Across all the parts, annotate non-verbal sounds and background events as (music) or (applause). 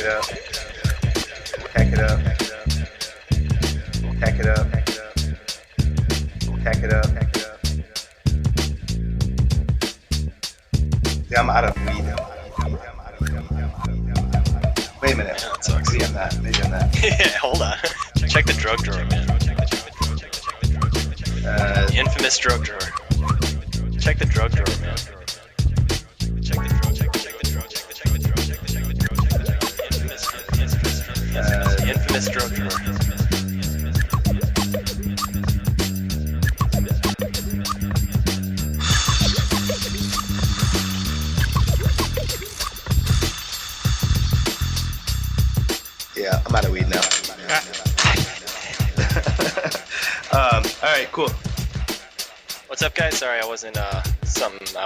it up.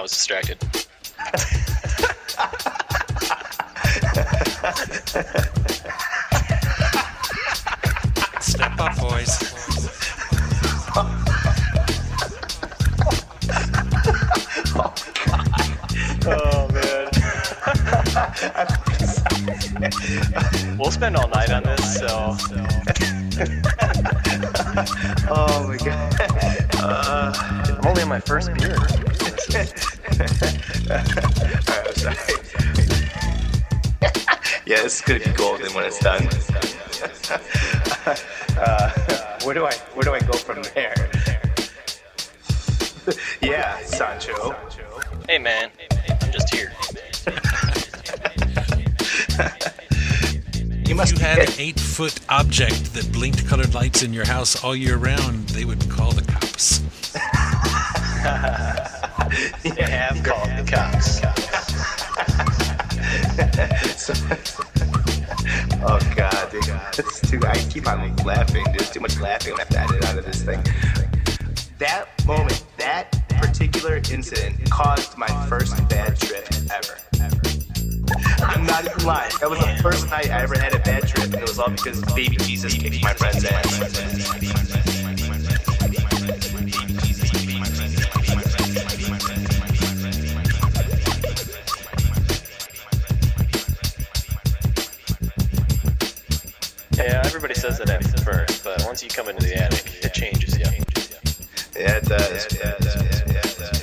Was distracted. When it's done. (laughs) uh, where do I where do I go from there? (laughs) yeah, Sancho. Hey, man. I'm just here. (laughs) You If must you had an eight foot object that blinked colored lights in your house all year round, they would call the cops. You have called the cops. god, dude. It's too, I keep on laughing. There's too much laughing. I'm gonna have to edit out of this thing. That moment, that particular incident caused my first bad trip ever. I'm not even lying. That was the first night I ever had a bad trip, and it was all because baby Jesus kicked my friend's ass. Once you come into the attic, it changes you. Yeah, it does. Yeah, it does. Yeah, it does.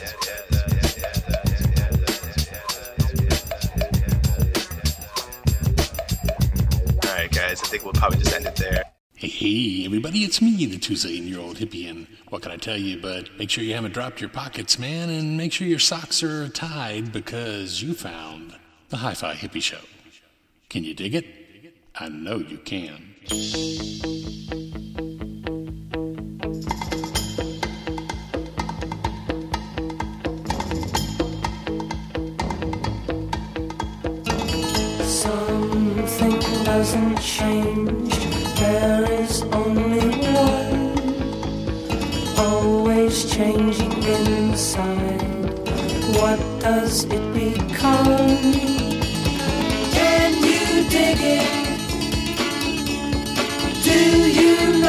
All right, guys. I think we'll probably just end it there. Hey, hey, everybody, it's me, the Tuesday year old hippie, and what can I tell you? But make sure you haven't dropped your pockets, man, and make sure your socks are tied because you found the Hi Fi Hippie Show. Can you dig it? I know you can. Something doesn't change. There is only one. Always changing inside. What does it become?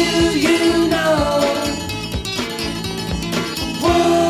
Do you know? Would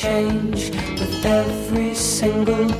change with every single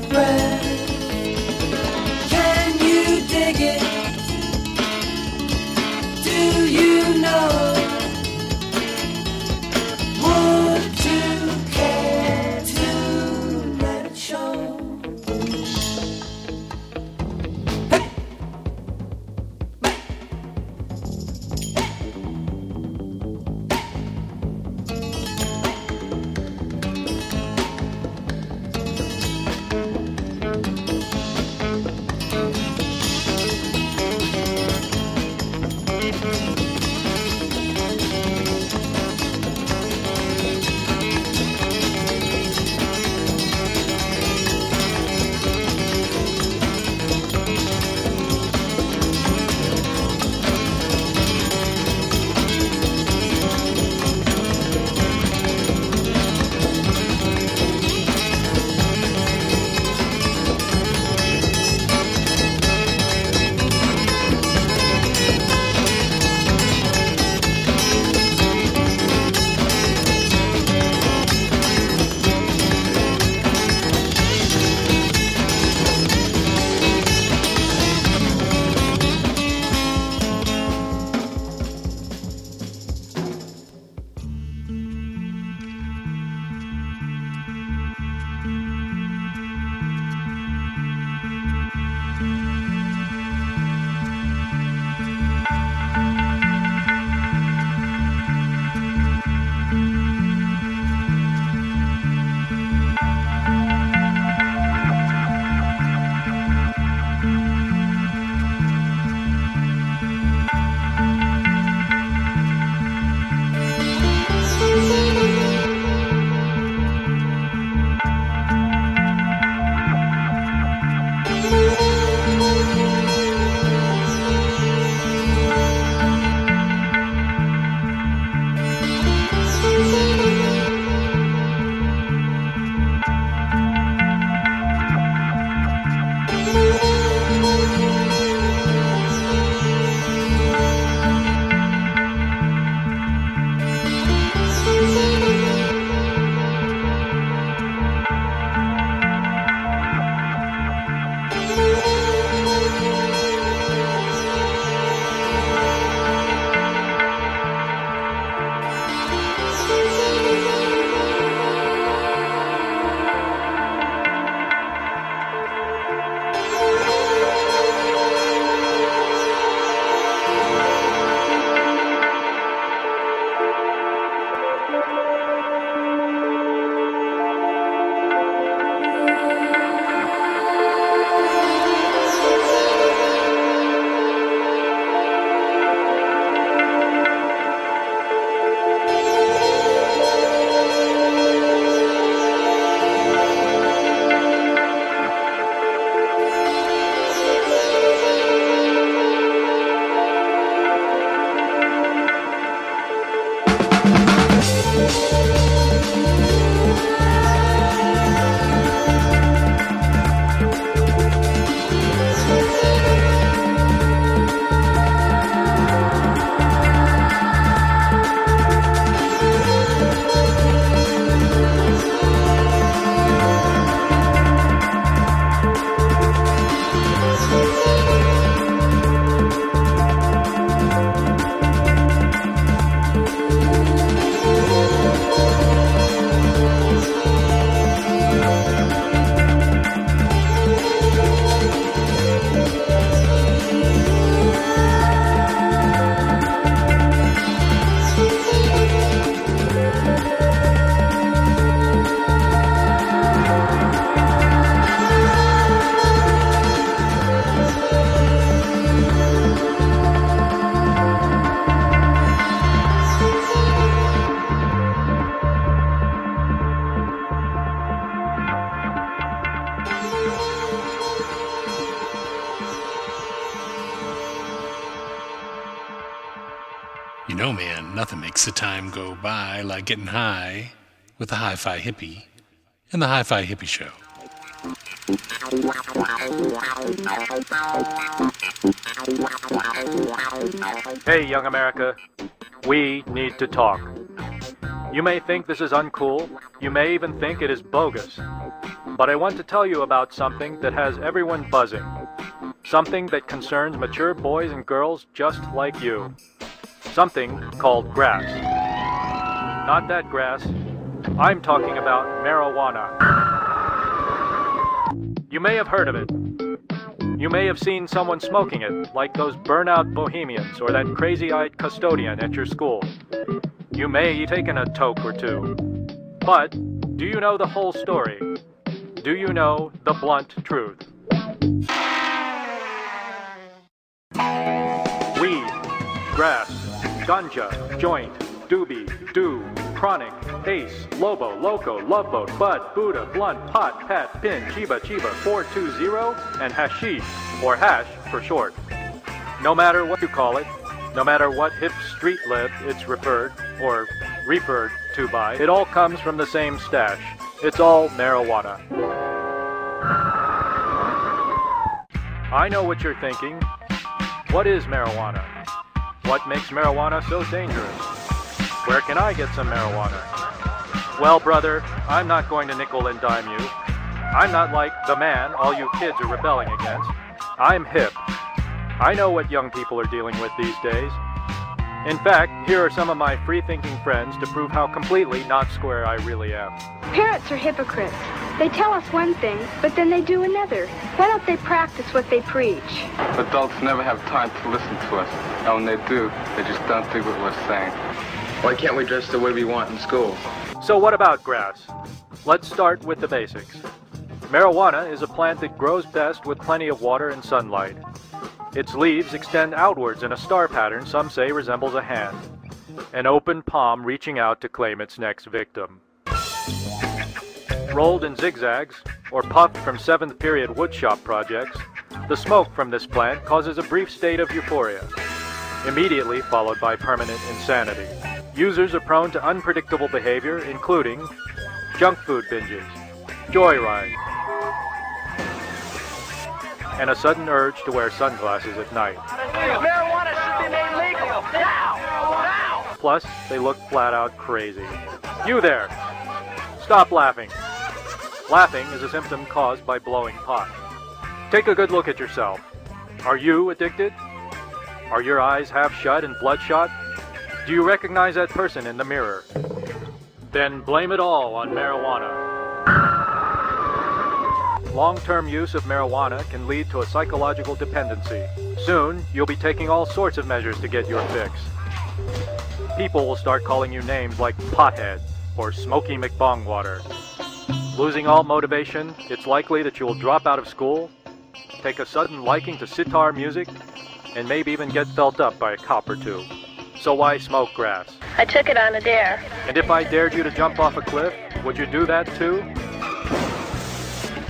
makes the time go by like getting high with the Hi Fi Hippie and the Hi Fi Hippie Show. Hey, young America, we need to talk. You may think this is uncool, you may even think it is bogus. But I want to tell you about something that has everyone buzzing. Something that concerns mature boys and girls just like you. Something called grass. Not that grass. I'm talking about marijuana. You may have heard of it. You may have seen someone smoking it, like those burnout bohemians or that crazy eyed custodian at your school. You may have taken a toke or two. But do you know the whole story? Do you know the blunt truth? Weed, grass, ganja, joint, doobie, do, chronic, ace, lobo, loco, love boat, bud, buddha, blunt, pot, pat, pin, chiba, chiba, 420, and hashish, or hash for short. No matter what you call it, no matter what hip street lib it's referred or referred to by, it all comes from the same stash. It's all marijuana. I know what you're thinking. What is marijuana? What makes marijuana so dangerous? Where can I get some marijuana? Well, brother, I'm not going to nickel and dime you. I'm not like the man all you kids are rebelling against. I'm hip. I know what young people are dealing with these days. In fact, here are some of my free thinking friends to prove how completely not square I really am. Parents are hypocrites. They tell us one thing, but then they do another. Why don't they practice what they preach? Adults never have time to listen to us. And when they do, they just don't do what we're saying. Why can't we dress the way we want in school? So, what about grass? Let's start with the basics. Marijuana is a plant that grows best with plenty of water and sunlight. Its leaves extend outwards in a star pattern some say resembles a hand, an open palm reaching out to claim its next victim. Rolled in zigzags, or puffed from 7th period woodshop projects, the smoke from this plant causes a brief state of euphoria, immediately followed by permanent insanity. Users are prone to unpredictable behavior, including junk food binges, joyride, and a sudden urge to wear sunglasses at night. Marijuana should be made legal now! Now! Plus, they look flat out crazy. You there! Stop laughing. Laughing is a symptom caused by blowing pot. Take a good look at yourself. Are you addicted? Are your eyes half shut and bloodshot? Do you recognize that person in the mirror? Then blame it all on marijuana. Long term use of marijuana can lead to a psychological dependency. Soon, you'll be taking all sorts of measures to get your fix. People will start calling you names like Pothead or Smoky McBongwater. Losing all motivation, it's likely that you will drop out of school, take a sudden liking to sitar music, and maybe even get felt up by a cop or two. So why smoke grass? I took it on a dare. And if I dared you to jump off a cliff, would you do that too?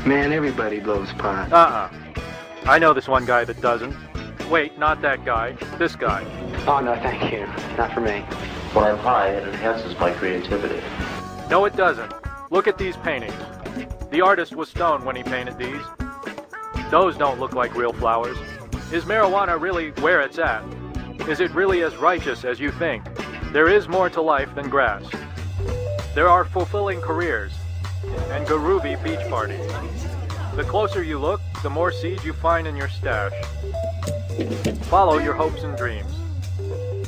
Man, everybody blows pot. Uh-uh. I know this one guy that doesn't. Wait, not that guy. This guy. Oh, no, thank you. Not for me. When I'm high, it enhances my creativity. No, it doesn't. Look at these paintings. The artist was stoned when he painted these. Those don't look like real flowers. Is marijuana really where it's at? Is it really as righteous as you think? There is more to life than grass. There are fulfilling careers and Garuvi beach parties. The closer you look, the more seeds you find in your stash. Follow your hopes and dreams.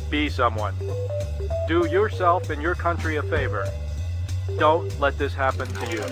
Be someone. Do yourself and your country a favor. Don't let this happen to you.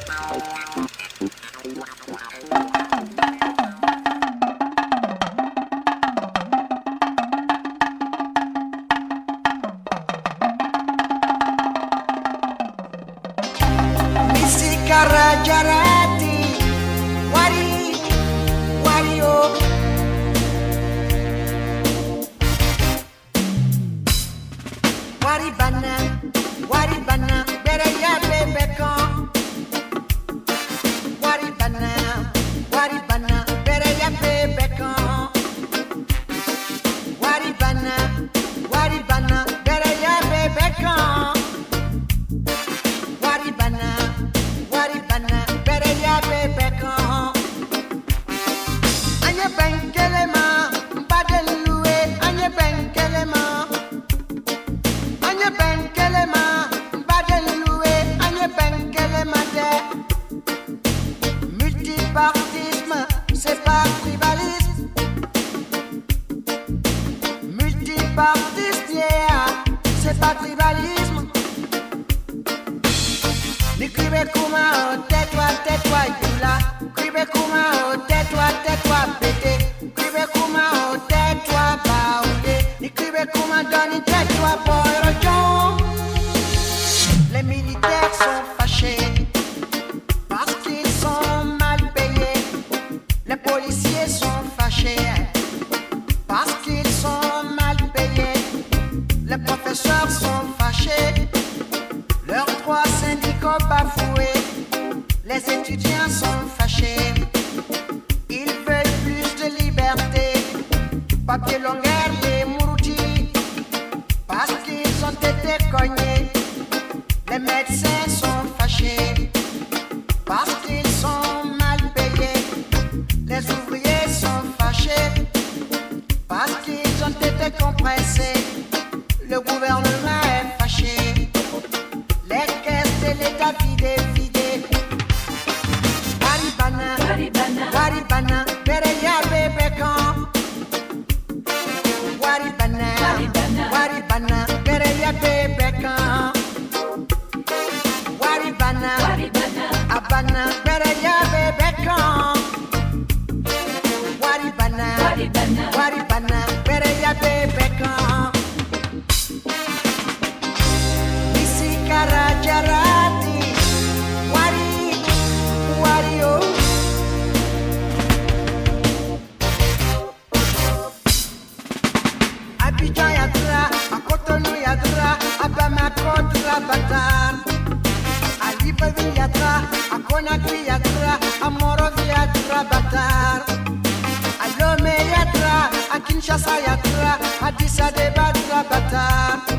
una criatura amorosa ya trabajar. A Lome ya tra, a Kinshasa ya tra, a Addis Abeba trabajar.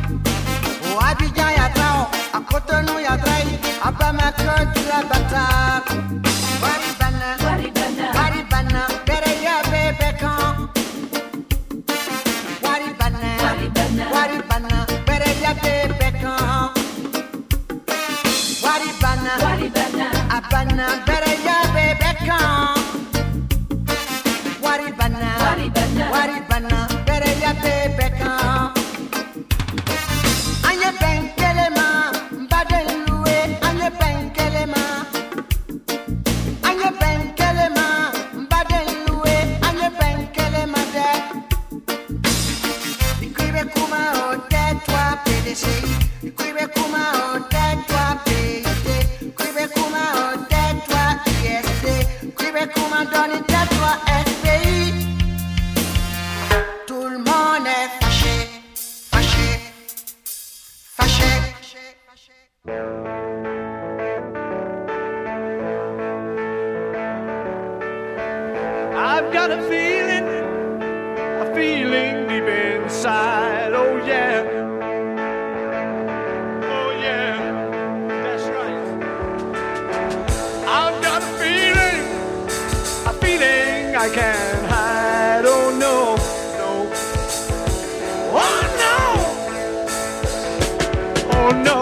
don't know.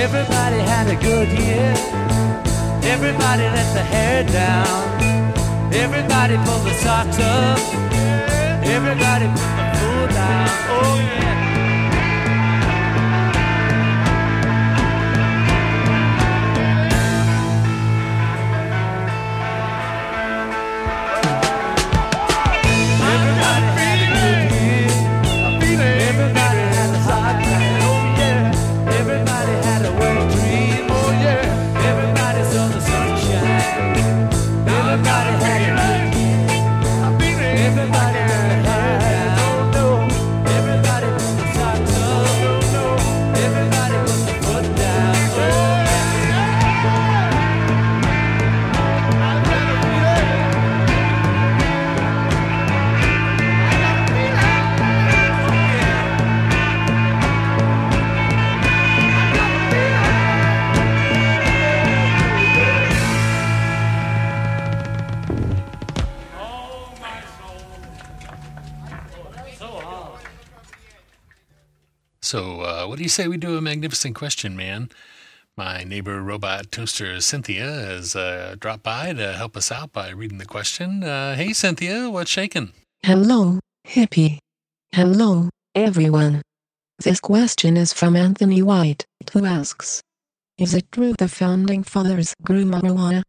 Everybody had a good year. Everybody let the hair down. Everybody pulled the socks up. Everybody put the food down. Oh yeah. Do you say we do a magnificent question, man? My neighbor robot toaster Cynthia has uh, dropped by to help us out by reading the question. Uh, hey, Cynthia, what's shaking? Hello, hippie. Hello, everyone. This question is from Anthony White, who asks Is it true the founding fathers grew marijuana?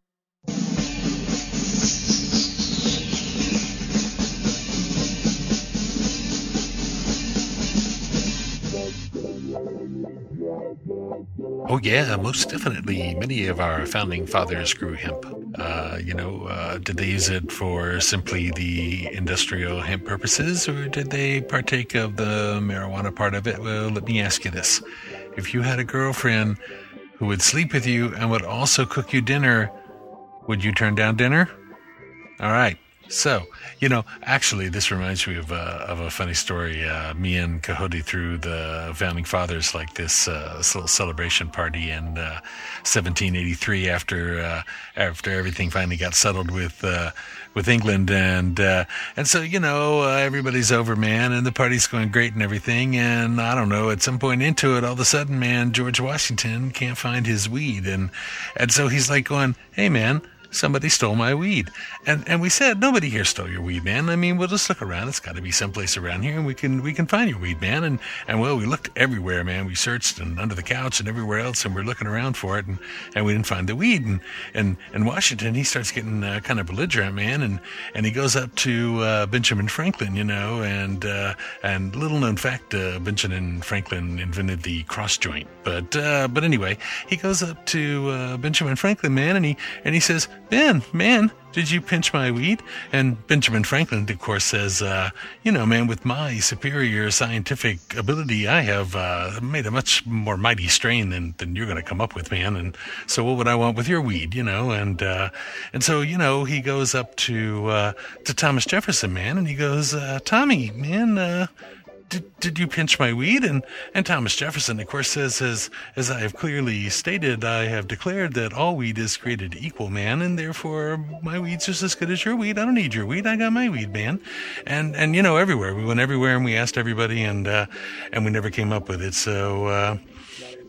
Oh, yeah, most definitely. Many of our founding fathers grew hemp. Uh, you know, uh, did they use it for simply the industrial hemp purposes, or did they partake of the marijuana part of it? Well, let me ask you this. If you had a girlfriend who would sleep with you and would also cook you dinner, would you turn down dinner? All right. So, you know, actually, this reminds me of, uh, of a funny story. Uh, me and Coyote threw the founding fathers like this, uh, this little celebration party in uh, 1783 after uh, after everything finally got settled with uh, with England, and uh, and so you know uh, everybody's over, man, and the party's going great and everything, and I don't know, at some point into it, all of a sudden, man, George Washington can't find his weed, and and so he's like going, hey, man somebody stole my weed. And and we said, nobody here stole your weed, man. I mean, we'll just look around. It's got to be someplace around here, and we can we can find your weed, man. And and well, we looked everywhere, man. We searched and under the couch and everywhere else, and we're looking around for it, and and we didn't find the weed. And and and Washington, he starts getting uh, kind of belligerent, man, and and he goes up to uh, Benjamin Franklin, you know, and uh, and little known fact, uh, Benjamin Franklin invented the cross joint. But uh, but anyway, he goes up to uh, Benjamin Franklin, man, and he and he says, Ben, man, did you pinch my weed? And Benjamin Franklin, of course, says, uh, you know, man, with my superior scientific ability, I have uh, made a much more mighty strain than, than you're going to come up with, man. And so what would I want with your weed, you know? And uh, and so, you know, he goes up to uh, to Thomas Jefferson, man, and he goes, uh, Tommy, man, uh, did, did you pinch my weed? And, and Thomas Jefferson, of course, says, as, as I have clearly stated, I have declared that all weed is created equal, man, and therefore my weed's just as good as your weed. I don't need your weed. I got my weed, man. And, and, you know, everywhere. We went everywhere and we asked everybody and, uh, and we never came up with it. So, uh,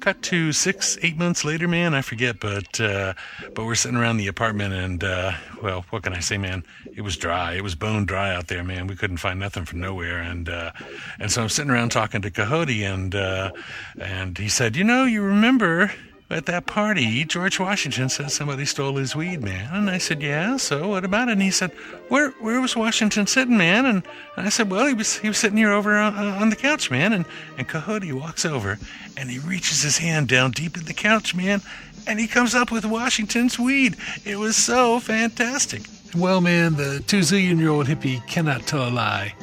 cut to six, eight months later, man. I forget, but uh, but we're sitting around the apartment, and uh, well, what can I say, man? It was dry. It was bone dry out there, man. We couldn't find nothing from nowhere, and uh, and so I'm sitting around talking to Coyote, and uh, and he said, you know, you remember. At that party, George Washington said somebody stole his weed, man. And I said, "Yeah, so what about it?" And he said, "Where where was Washington sitting, man?" And I said, "Well, he was he was sitting here over on, on the couch, man." And and Coyote walks over, and he reaches his hand down deep in the couch, man, and he comes up with Washington's weed. It was so fantastic. Well, man, the two zillion year old hippie cannot tell a lie.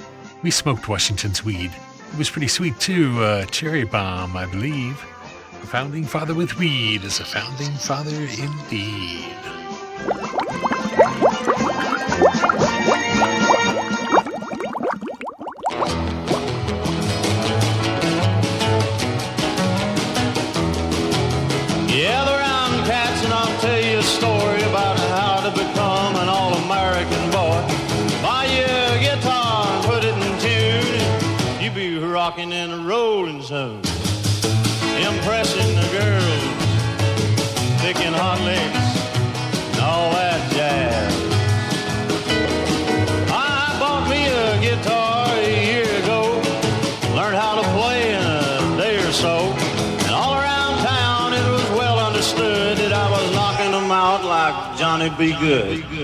We smoked Washington's weed. It was pretty sweet, too. Uh, cherry bomb, I believe. A founding father with weed is a founding father indeed. Round, cats, and I'll tell you a story about how to become an all American boy. Buy you a guitar and put it in tune, and you be rocking and rolling soon. Like Johnny B. Goode.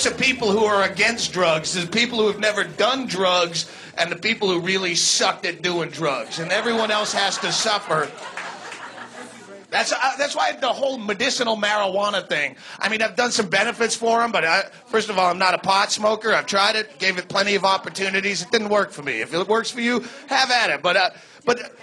Types of people who are against drugs. the people who have never done drugs and the people who really sucked at doing drugs. And everyone else has to suffer. That's, uh, that's why the whole medicinal marijuana thing. I mean, I've done some benefits for them, but I, first of all, I'm not a pot smoker. I've tried it, gave it plenty of opportunities. It didn't work for me. If it works for you, have at it. But, uh, but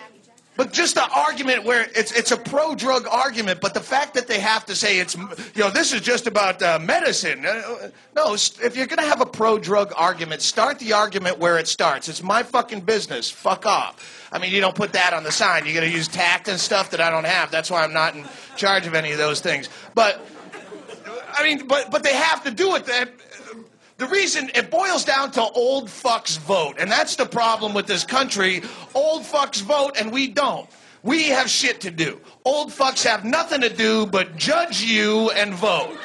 but just the argument where it's it's a pro drug argument, but the fact that they have to say it's you know this is just about uh, medicine. Uh, no, if you're going to have a pro drug argument, start the argument where it starts. It's my fucking business. Fuck off. I mean, you don't put that on the sign. You're going to use tact and stuff that I don't have. That's why I'm not in charge of any of those things. But I mean, but but they have to do it. The reason it boils down to old fucks vote, and that's the problem with this country. Old fucks vote, and we don't. We have shit to do. Old fucks have nothing to do but judge you and vote.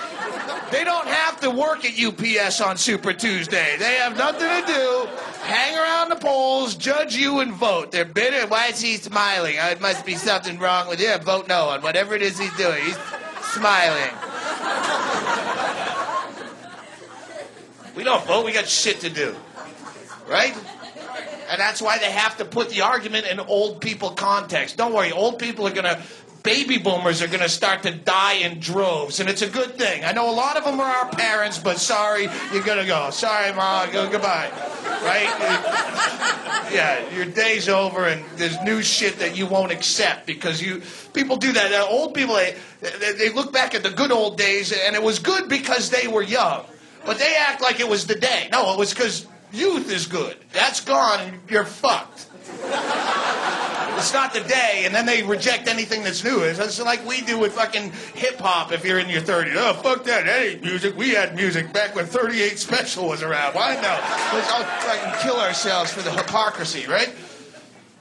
They don't have to work at UPS on Super Tuesday. They have nothing to do. Hang around the polls, judge you, and vote. They're bitter. Why is he smiling? Uh, It must be something wrong with him. Vote no on whatever it is he's doing. He's smiling. We don't vote. We got shit to do. Right? And that's why they have to put the argument in old people context. Don't worry, old people are going to baby boomers are going to start to die in droves, and it's a good thing. I know a lot of them are our parents, but sorry, you're going to go. Sorry, mom, go, goodbye. Right? (laughs) Yeah, your day's over, and there's new shit that you won't accept because you people do that. Old people, they, they look back at the good old days, and it was good because they were young, but they act like it was the day. No, it was because youth is good. That's gone, you're fucked. It's not the day, and then they reject anything that's new. It's, like we do with fucking hip hop if you're in your 30s. Oh, fuck that. That ain't music. We had music back when 38 Special was around. Why no? Let's all fucking kill ourselves for the hypocrisy, right?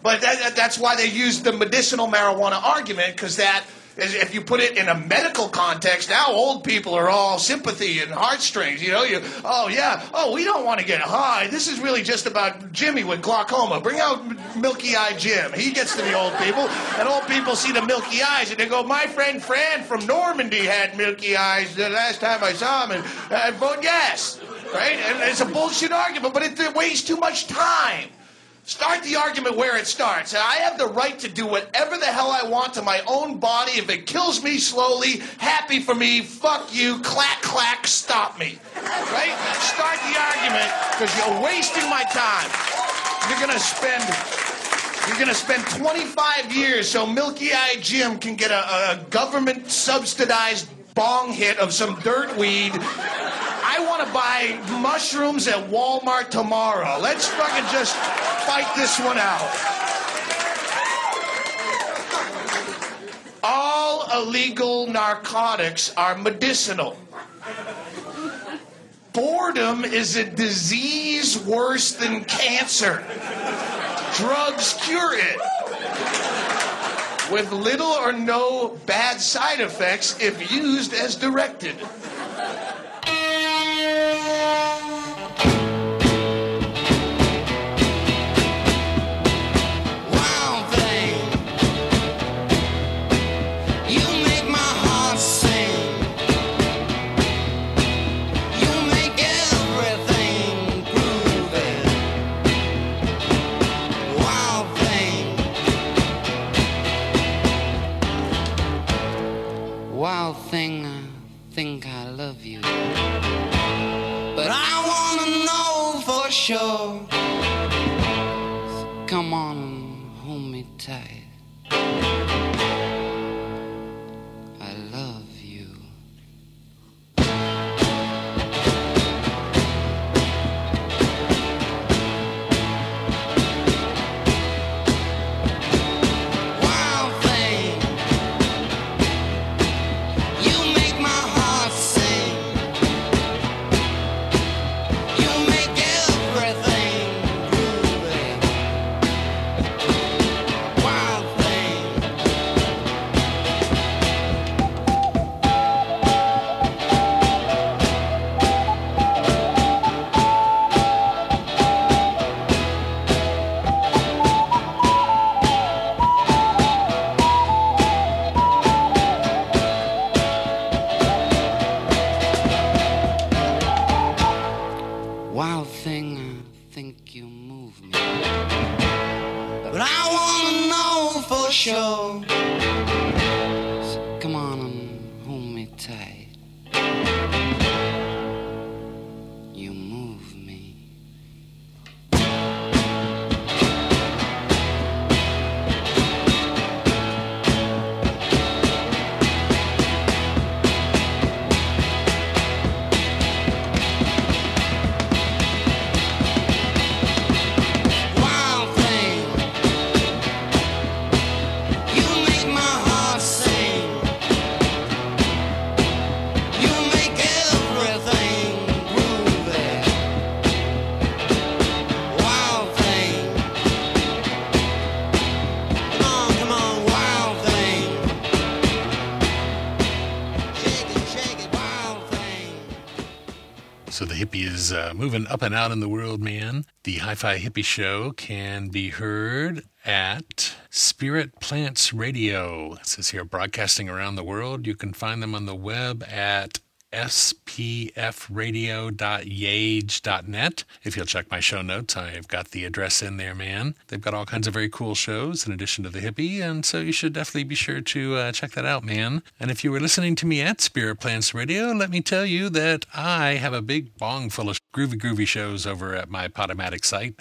But that, that- that's why they use the medicinal marijuana argument, because that if you put it in a medical context, now old people are all sympathy and heartstrings. You know, you oh yeah, oh we don't want to get high. This is really just about Jimmy with glaucoma. Bring out Milky Eye Jim. He gets to the old people, and old people see the milky eyes, and they go, my friend Fran from Normandy had milky eyes the last time I saw him, and I vote yes. Right? And it's a bullshit argument, but it, it wastes too much time. Start the argument where it starts. I have the right to do whatever the hell I want to my own body. If it kills me slowly, happy for me, fuck you, clack, clack, stop me. Right? Start the argument because you're wasting my time. You're going to spend. You're gonna spend 25 years so Milky Eye Jim can get a, a government subsidized bong hit of some dirt weed. I want to buy mushrooms at Walmart tomorrow. Let's fucking just fight this one out. All illegal narcotics are medicinal. Boredom is a disease worse than cancer. Drugs cure it. With little or no bad side effects if used as directed. Uh, moving up and out in the world, man. The Hi Fi Hippie Show can be heard at Spirit Plants Radio. It says here broadcasting around the world. You can find them on the web at spfradio.yage.net. If you'll check my show notes, I've got the address in there, man. They've got all kinds of very cool shows in addition to the hippie, and so you should definitely be sure to uh, check that out, man. And if you were listening to me at Spirit Plants Radio, let me tell you that I have a big bong full of groovy, groovy shows over at my Podomatic site.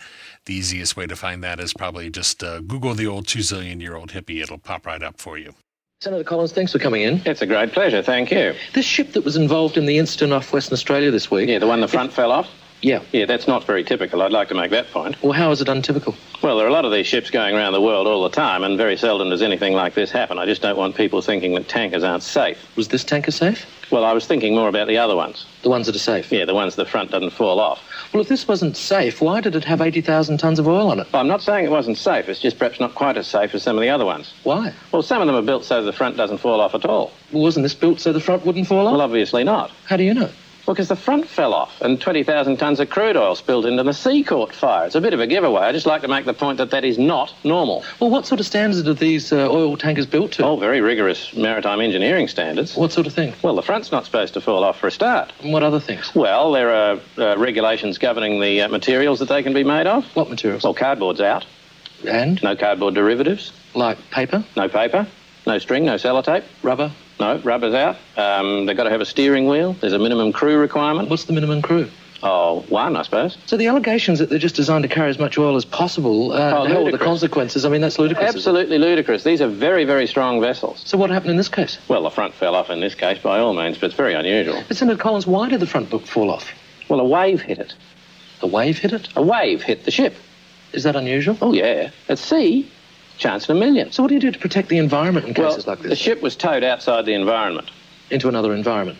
The easiest way to find that is probably just uh, Google the old two zillion year old hippie. It'll pop right up for you. Senator Collins, thanks for coming in. It's a great pleasure, thank you. This ship that was involved in the incident off Western Australia this week. Yeah, the one the front fell off? Yeah. Yeah, that's not very typical. I'd like to make that point. Well, how is it untypical? Well, there are a lot of these ships going around the world all the time, and very seldom does anything like this happen. I just don't want people thinking that tankers aren't safe. Was this tanker safe? Well, I was thinking more about the other ones. The ones that are safe? Yeah, the ones the front doesn't fall off. Well, if this wasn't safe, why did it have 80,000 tonnes of oil on it? Well, I'm not saying it wasn't safe. It's just perhaps not quite as safe as some of the other ones. Why? Well, some of them are built so the front doesn't fall off at all. Well, wasn't this built so the front wouldn't fall off? Well, obviously not. How do you know? Well, because the front fell off and 20,000 tonnes of crude oil spilled into the sea caught fire. It's a bit of a giveaway. I just like to make the point that that is not normal. Well, what sort of standards are these uh, oil tankers built to? Oh, very rigorous maritime engineering standards. What sort of thing? Well, the front's not supposed to fall off for a start. And what other things? Well, there are uh, regulations governing the uh, materials that they can be made of. What materials? Well, cardboard's out. And? No cardboard derivatives. Like paper? No paper. No string, no sellotape. Rubber? No, rubber's out. Um, they've got to have a steering wheel. There's a minimum crew requirement. What's the minimum crew? Oh, one, I suppose. So the allegations that they're just designed to carry as much oil as possible, uh, Oh, hell, the consequences, I mean, that's ludicrous. Absolutely ludicrous. These are very, very strong vessels. So what happened in this case? Well, the front fell off in this case by all means, but it's very unusual. But Senator Collins, why did the front book fall off? Well, a wave hit it. A wave hit it? A wave hit the ship. Is that unusual? Oh, yeah. At sea, chance in a million. So what do you do to protect the environment in cases well, like this? the ship was towed outside the environment. Into another environment?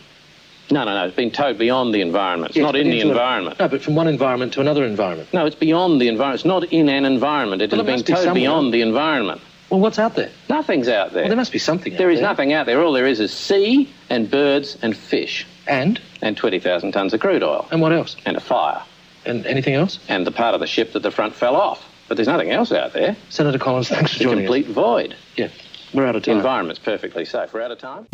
No, no, no. It's been towed beyond the environment. It's Yes, not in the into a- environment. No, but from one environment to another environment. No, it's beyond the environment. It's not in an environment. It Well, has been be towed somewhere. beyond the environment. Well, what's out there? Nothing's out there. Well, there must be something out There is there. nothing out there. All there is is sea and birds and fish. And? And 20,000 tonnes of crude oil. And what else? And a fire. And anything else? And the part of the ship that the front fell off. But there's nothing else out there. Senator Collins, thanks for It's a joining complete void. Yeah, we're out of time. The time. environment's perfectly safe. We're out of time.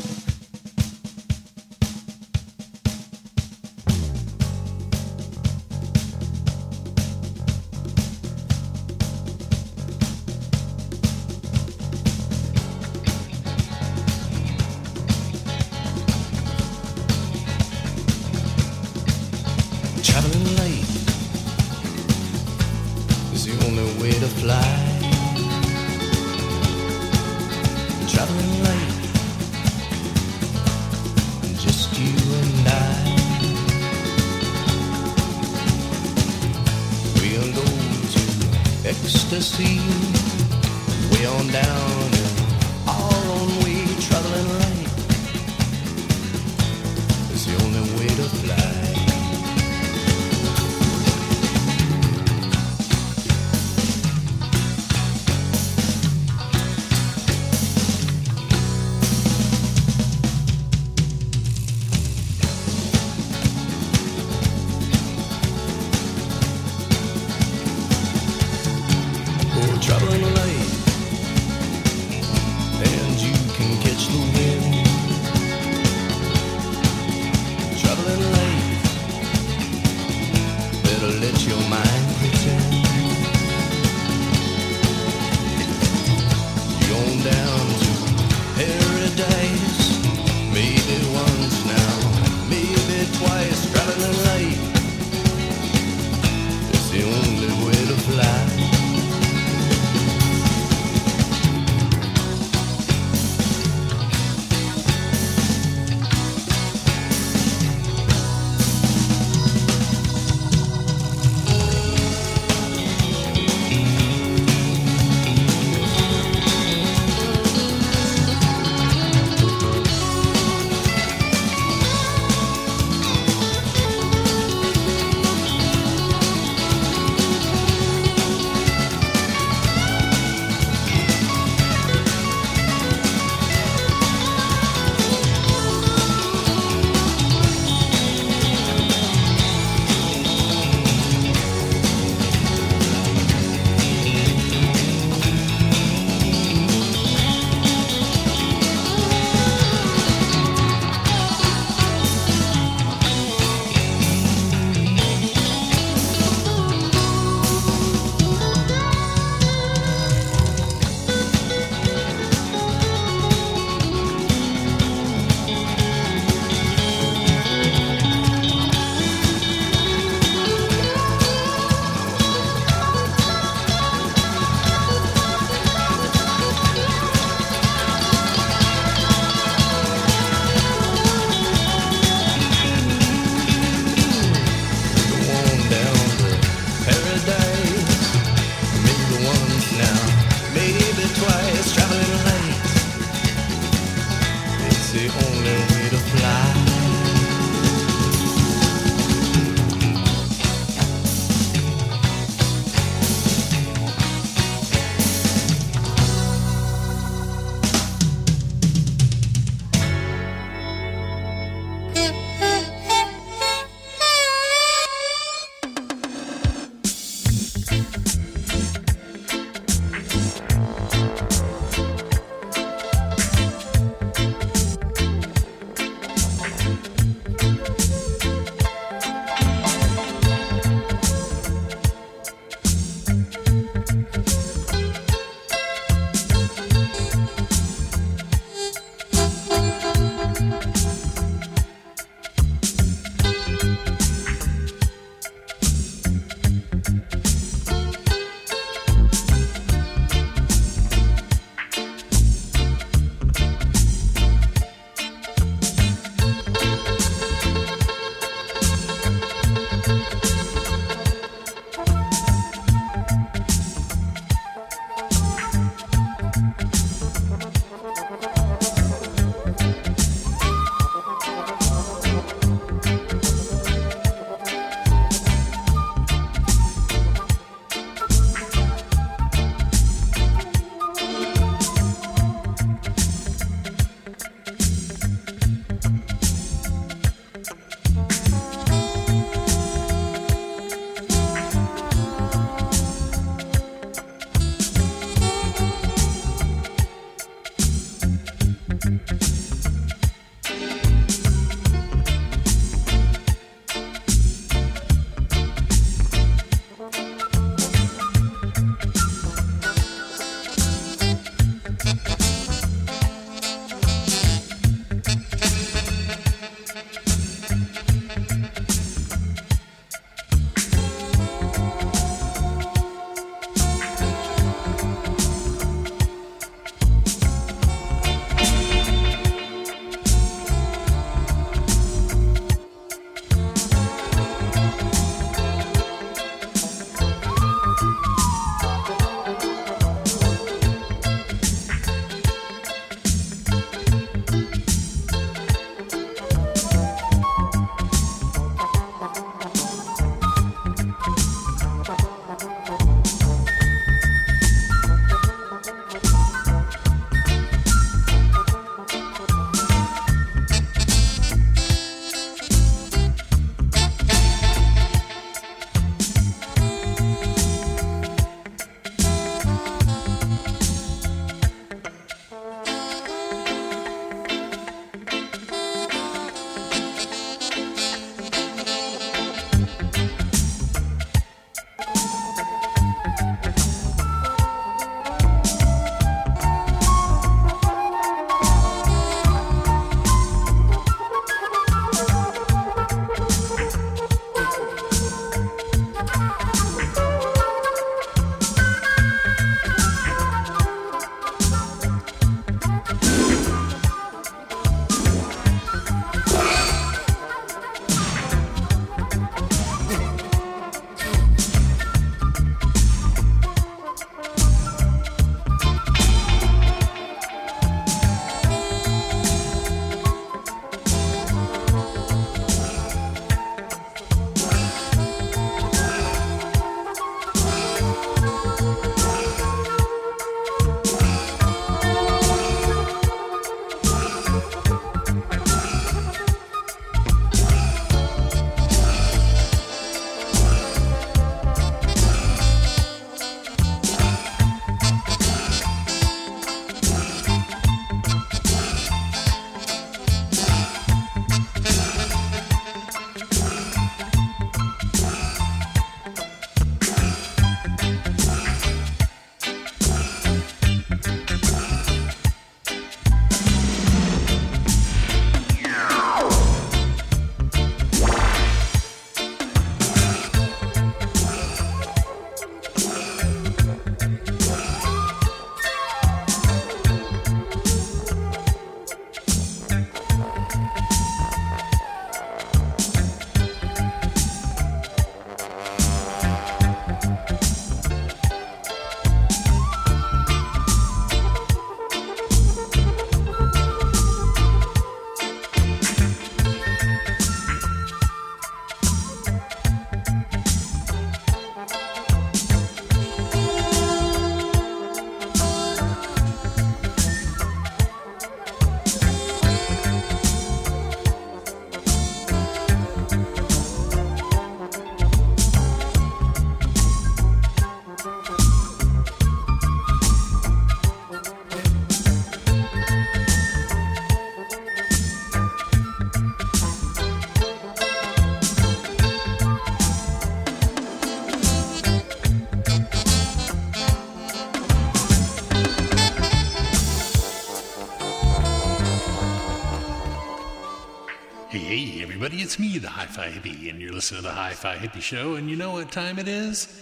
it's me, the Hi Fi Hippie, and you're listening to the Hi Fi Hippie Show, and you know what time it is?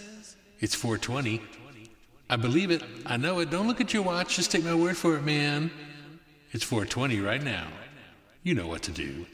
It's 420. I believe it. I know it. Don't look at your watch. Just take my word for it, man. It's 420 right now. You know what to do.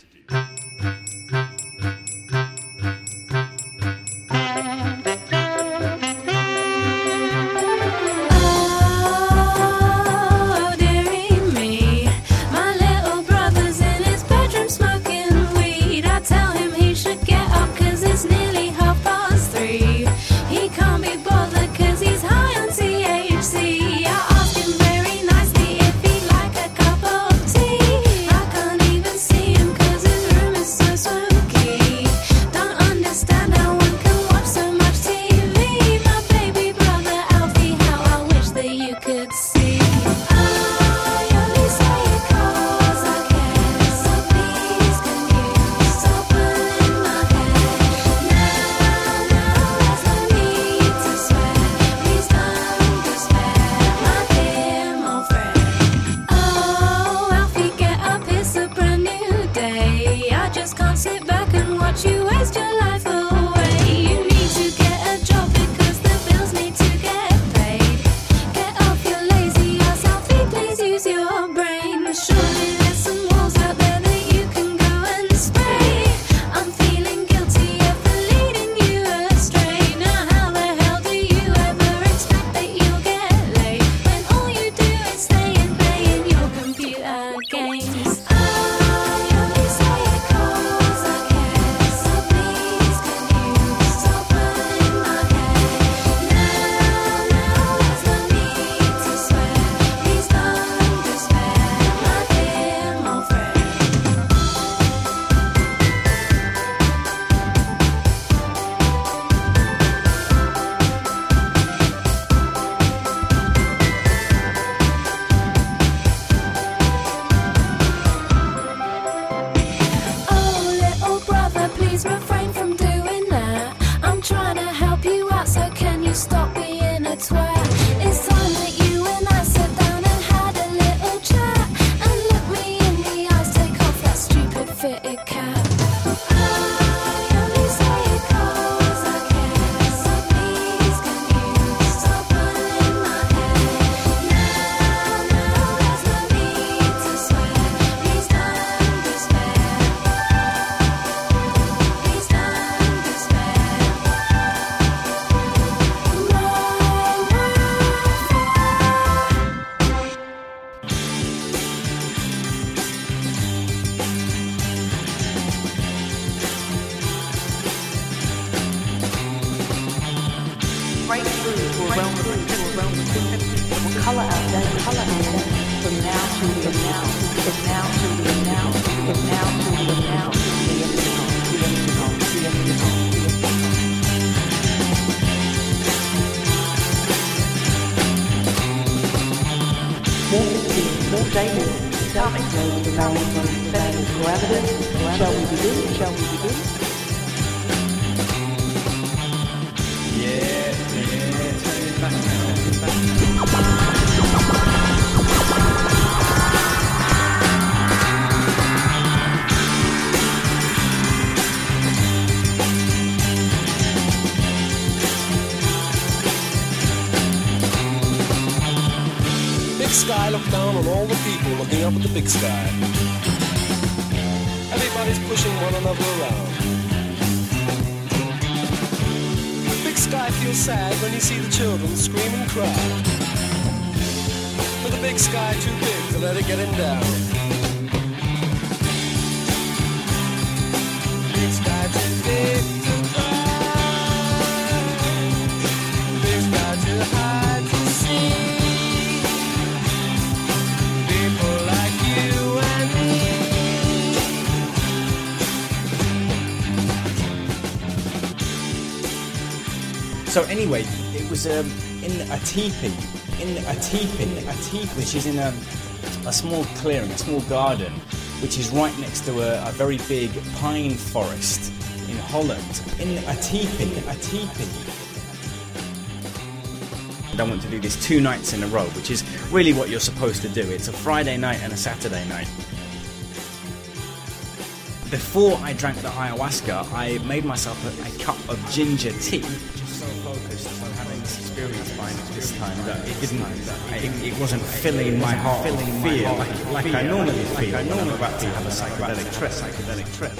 sky. Everybody's pushing one another around. The big sky feels sad when you see the children scream and cry. But the big sky too big to let it get him down. Big sky too big So anyway, it was um, in a teepee, in a teepee, a teepee, which is in a, a small clearing, a small garden, which is right next to a, a very big pine forest in Holland. In a teepee, a teepee. I want to do this two nights in a row, which is really what you're supposed to do. It's a Friday night and a Saturday night. Before I drank the ayahuasca, I made myself a, a cup of ginger tea this time that it didn't, it, it wasn't filling my heart with fear like, like I normally feel. I normally about to have a psychedelic trip. Psychedelic trip.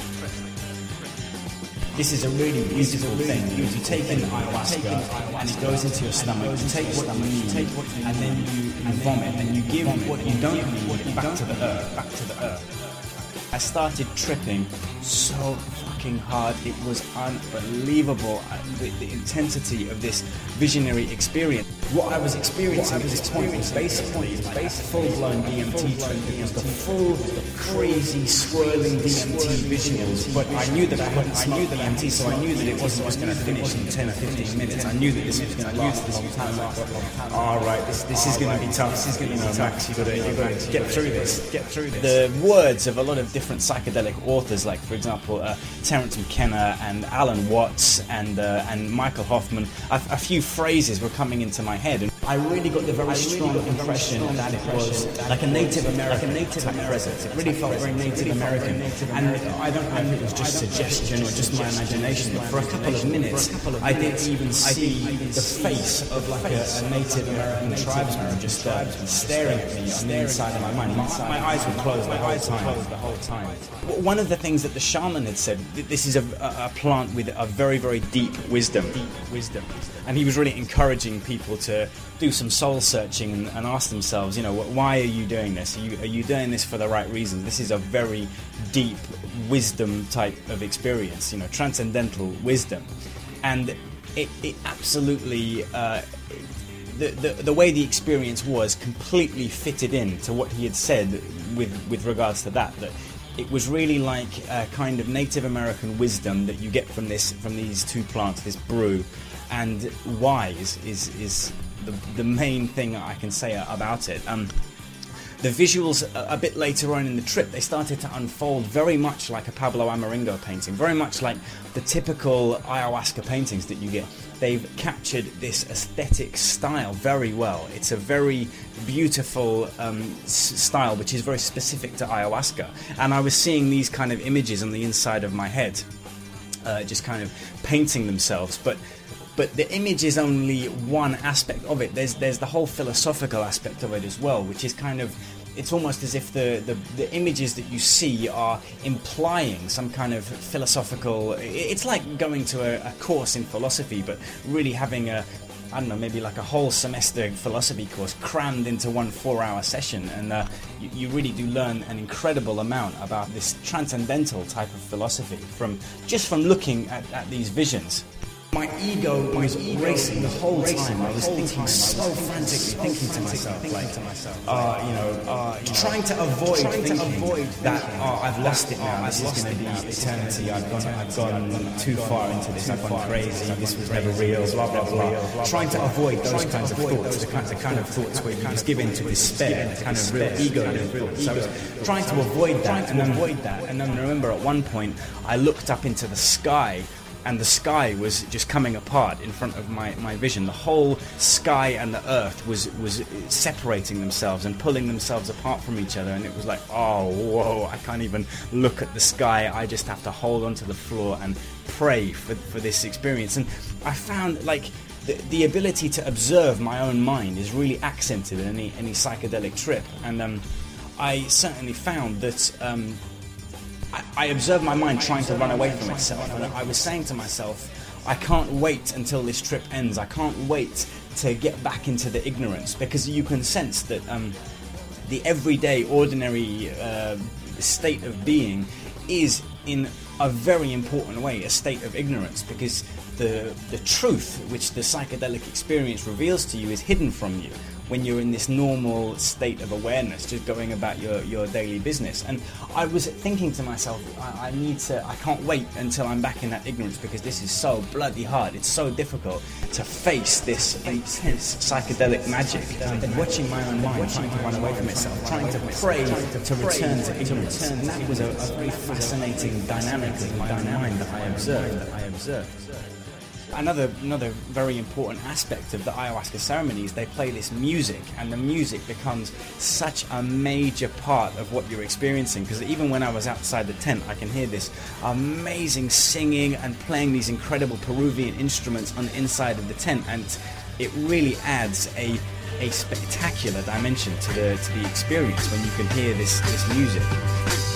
This is a really beautiful thing. You, you take in ayahuasca and it goes into your stomach. You take what you need, and then you, you vomit, and you give what you don't need back to the earth. Back to the earth. I started tripping so fucking hard. It was unbelievable. uh, The, the intensity of this visionary experience. What I was experiencing at this point was basically a full-blown DMT trip. It was the full, crazy, swirling DMT visuals. But I knew that I hadn't smoked DMT, so I knew that it wasn't just going to finish in 10 or 15 minutes. I knew that this was going to last a long time. All right, this, this is going to be tough. This is going to be tough. Max, you got to, you got to get through this. Get through this. The words of a lot of different psychedelic authors, like for example, uh, Terence McKenna and Alan Watts and uh, and Michael Hoffman. A, a few phrases were coming into my head, and I really got the very strong impression that it was like a Native American, like a Native American presence. It really felt very Native American, and I don't know if it was just suggestion or just my imagination, but for a couple of minutes, I didn't even see the face of like a, a Native American tribesman just uh, staring at me on the inside of my mind. My, my eyes were closed the whole time. The whole time. One of the things that the shaman had said, th- this is a, a, a plant with a very, very deep wisdom. Deep wisdom. And he was really encouraging people to do some soul searching and, and ask themselves, you know, why are you doing this? Are you, are you doing this for the right reasons? This is a very deep wisdom type of experience, you know, transcendental wisdom. And it, it absolutely uh, the, the, the way the experience was completely fitted in to what he had said with, with regards to that. That it was really like a kind of Native American wisdom that you get from this from these two plants, this brew, and wise is is the, the main thing I can say about it. Um, the visuals a, a bit later on in the trip they started to unfold very much like a Pablo Amaringo painting, very much like the typical ayahuasca paintings that you get. They've captured this aesthetic style very well. It's a very beautiful um, s- style which is very specific to ayahuasca. And I was seeing these kind of images on the inside of my head, uh, just kind of painting themselves. But but the image is only one aspect of it. There's there's the whole philosophical aspect of it as well, which is kind of it's almost as if the, the, the images that you see are implying some kind of philosophical. It's like going to a, a course in philosophy, but really having a I don't know, maybe like a whole semester philosophy course crammed into one four-hour session, and uh, you, you really do learn an incredible amount about this transcendental type of philosophy from just from looking at, at these visions. My ego was racing the whole time. I was thinking so frantically, thinking to myself, like, uh, you know, uh, trying to avoid thinking that, oh, I've lost it now. This is going to be eternity. I've gone, I've gone too far into this. I've gone crazy. This was never real. Blah blah blah. Trying to avoid those kinds of thoughts, the kind, the kind of thoughts where you just give in to despair, the kind of real ego thoughts. I was trying to avoid that, and then avoid that. And then remember, at one point, I looked up into the sky and the sky was just coming apart in front of my, my vision. The whole sky and the earth was was separating themselves and pulling themselves apart from each other, and it was like, oh, whoa! I can't even look at the sky. I just have to hold onto the floor and pray for, for this experience. And I found like the, the ability to observe my own mind is really accented in any any psychedelic trip, and um, I certainly found that. Um, I, I observed my mind trying to run away from itself, and I was saying to myself, I can't wait until this trip ends. I can't wait to get back into the ignorance because you can sense that um, the everyday, ordinary uh, state of being is in a very important way a state of ignorance because the the truth which the psychedelic experience reveals to you is hidden from you when you're in this normal state of awareness, just going about your, your daily business. And I was thinking to myself, I, I need to, I can't wait until I'm back in that ignorance because this is so bloody hard. It's so difficult to face this intense psychedelic magic and watching my own mind trying to run away from itself, trying to pray to return to ignorance. And that was a, a very fascinating dynamic of my mind that I observed. That I observed. Another another very important aspect of the ayahuasca ceremony is they play this music, and the music becomes such a major part of what you're experiencing. Because even when I was outside the tent, I can hear this amazing singing and playing these incredible Peruvian instruments on the inside of the tent, and it really adds a a spectacular dimension to the to the experience when you can hear this this music.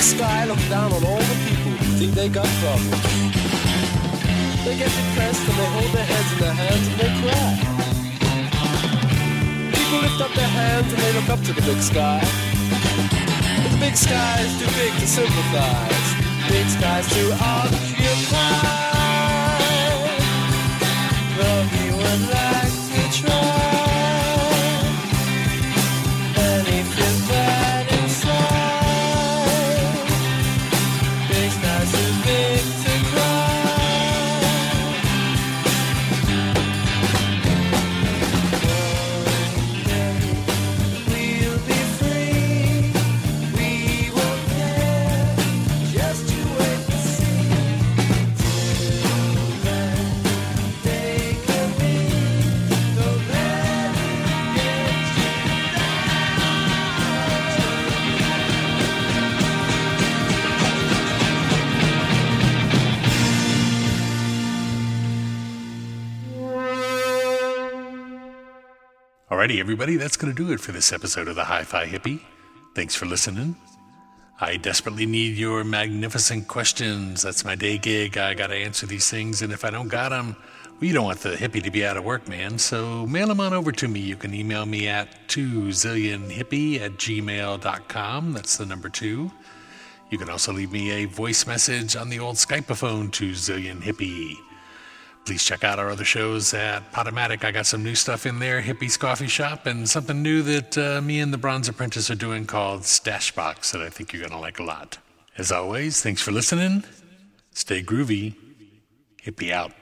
Big sky look down on all the people who think they got problems. They get depressed and they hold their heads in their hands and they cry. People lift up their hands and they look up to the big sky. But the big sky is too big to sympathize. Big sky's too occupied. But we would Alrighty, everybody, that's going to do it for this episode of the Hi Fi Hippie. Thanks for listening. I desperately need your magnificent questions. That's my day gig. I got to answer these things, and if I don't got them, you don't want the hippie to be out of work, man. So mail them on over to me. You can email me at 2zillionhippie at gmail.com. That's the number two. You can also leave me a voice message on the old Skypeophone, 2zillionhippie. Please check out our other shows at Podomatic. I got some new stuff in there, Hippie's Coffee Shop, and something new that uh, me and the Bronze Apprentice are doing called Stash Box that I think you're going to like a lot. As always, thanks for listening. Stay groovy. Hippie out.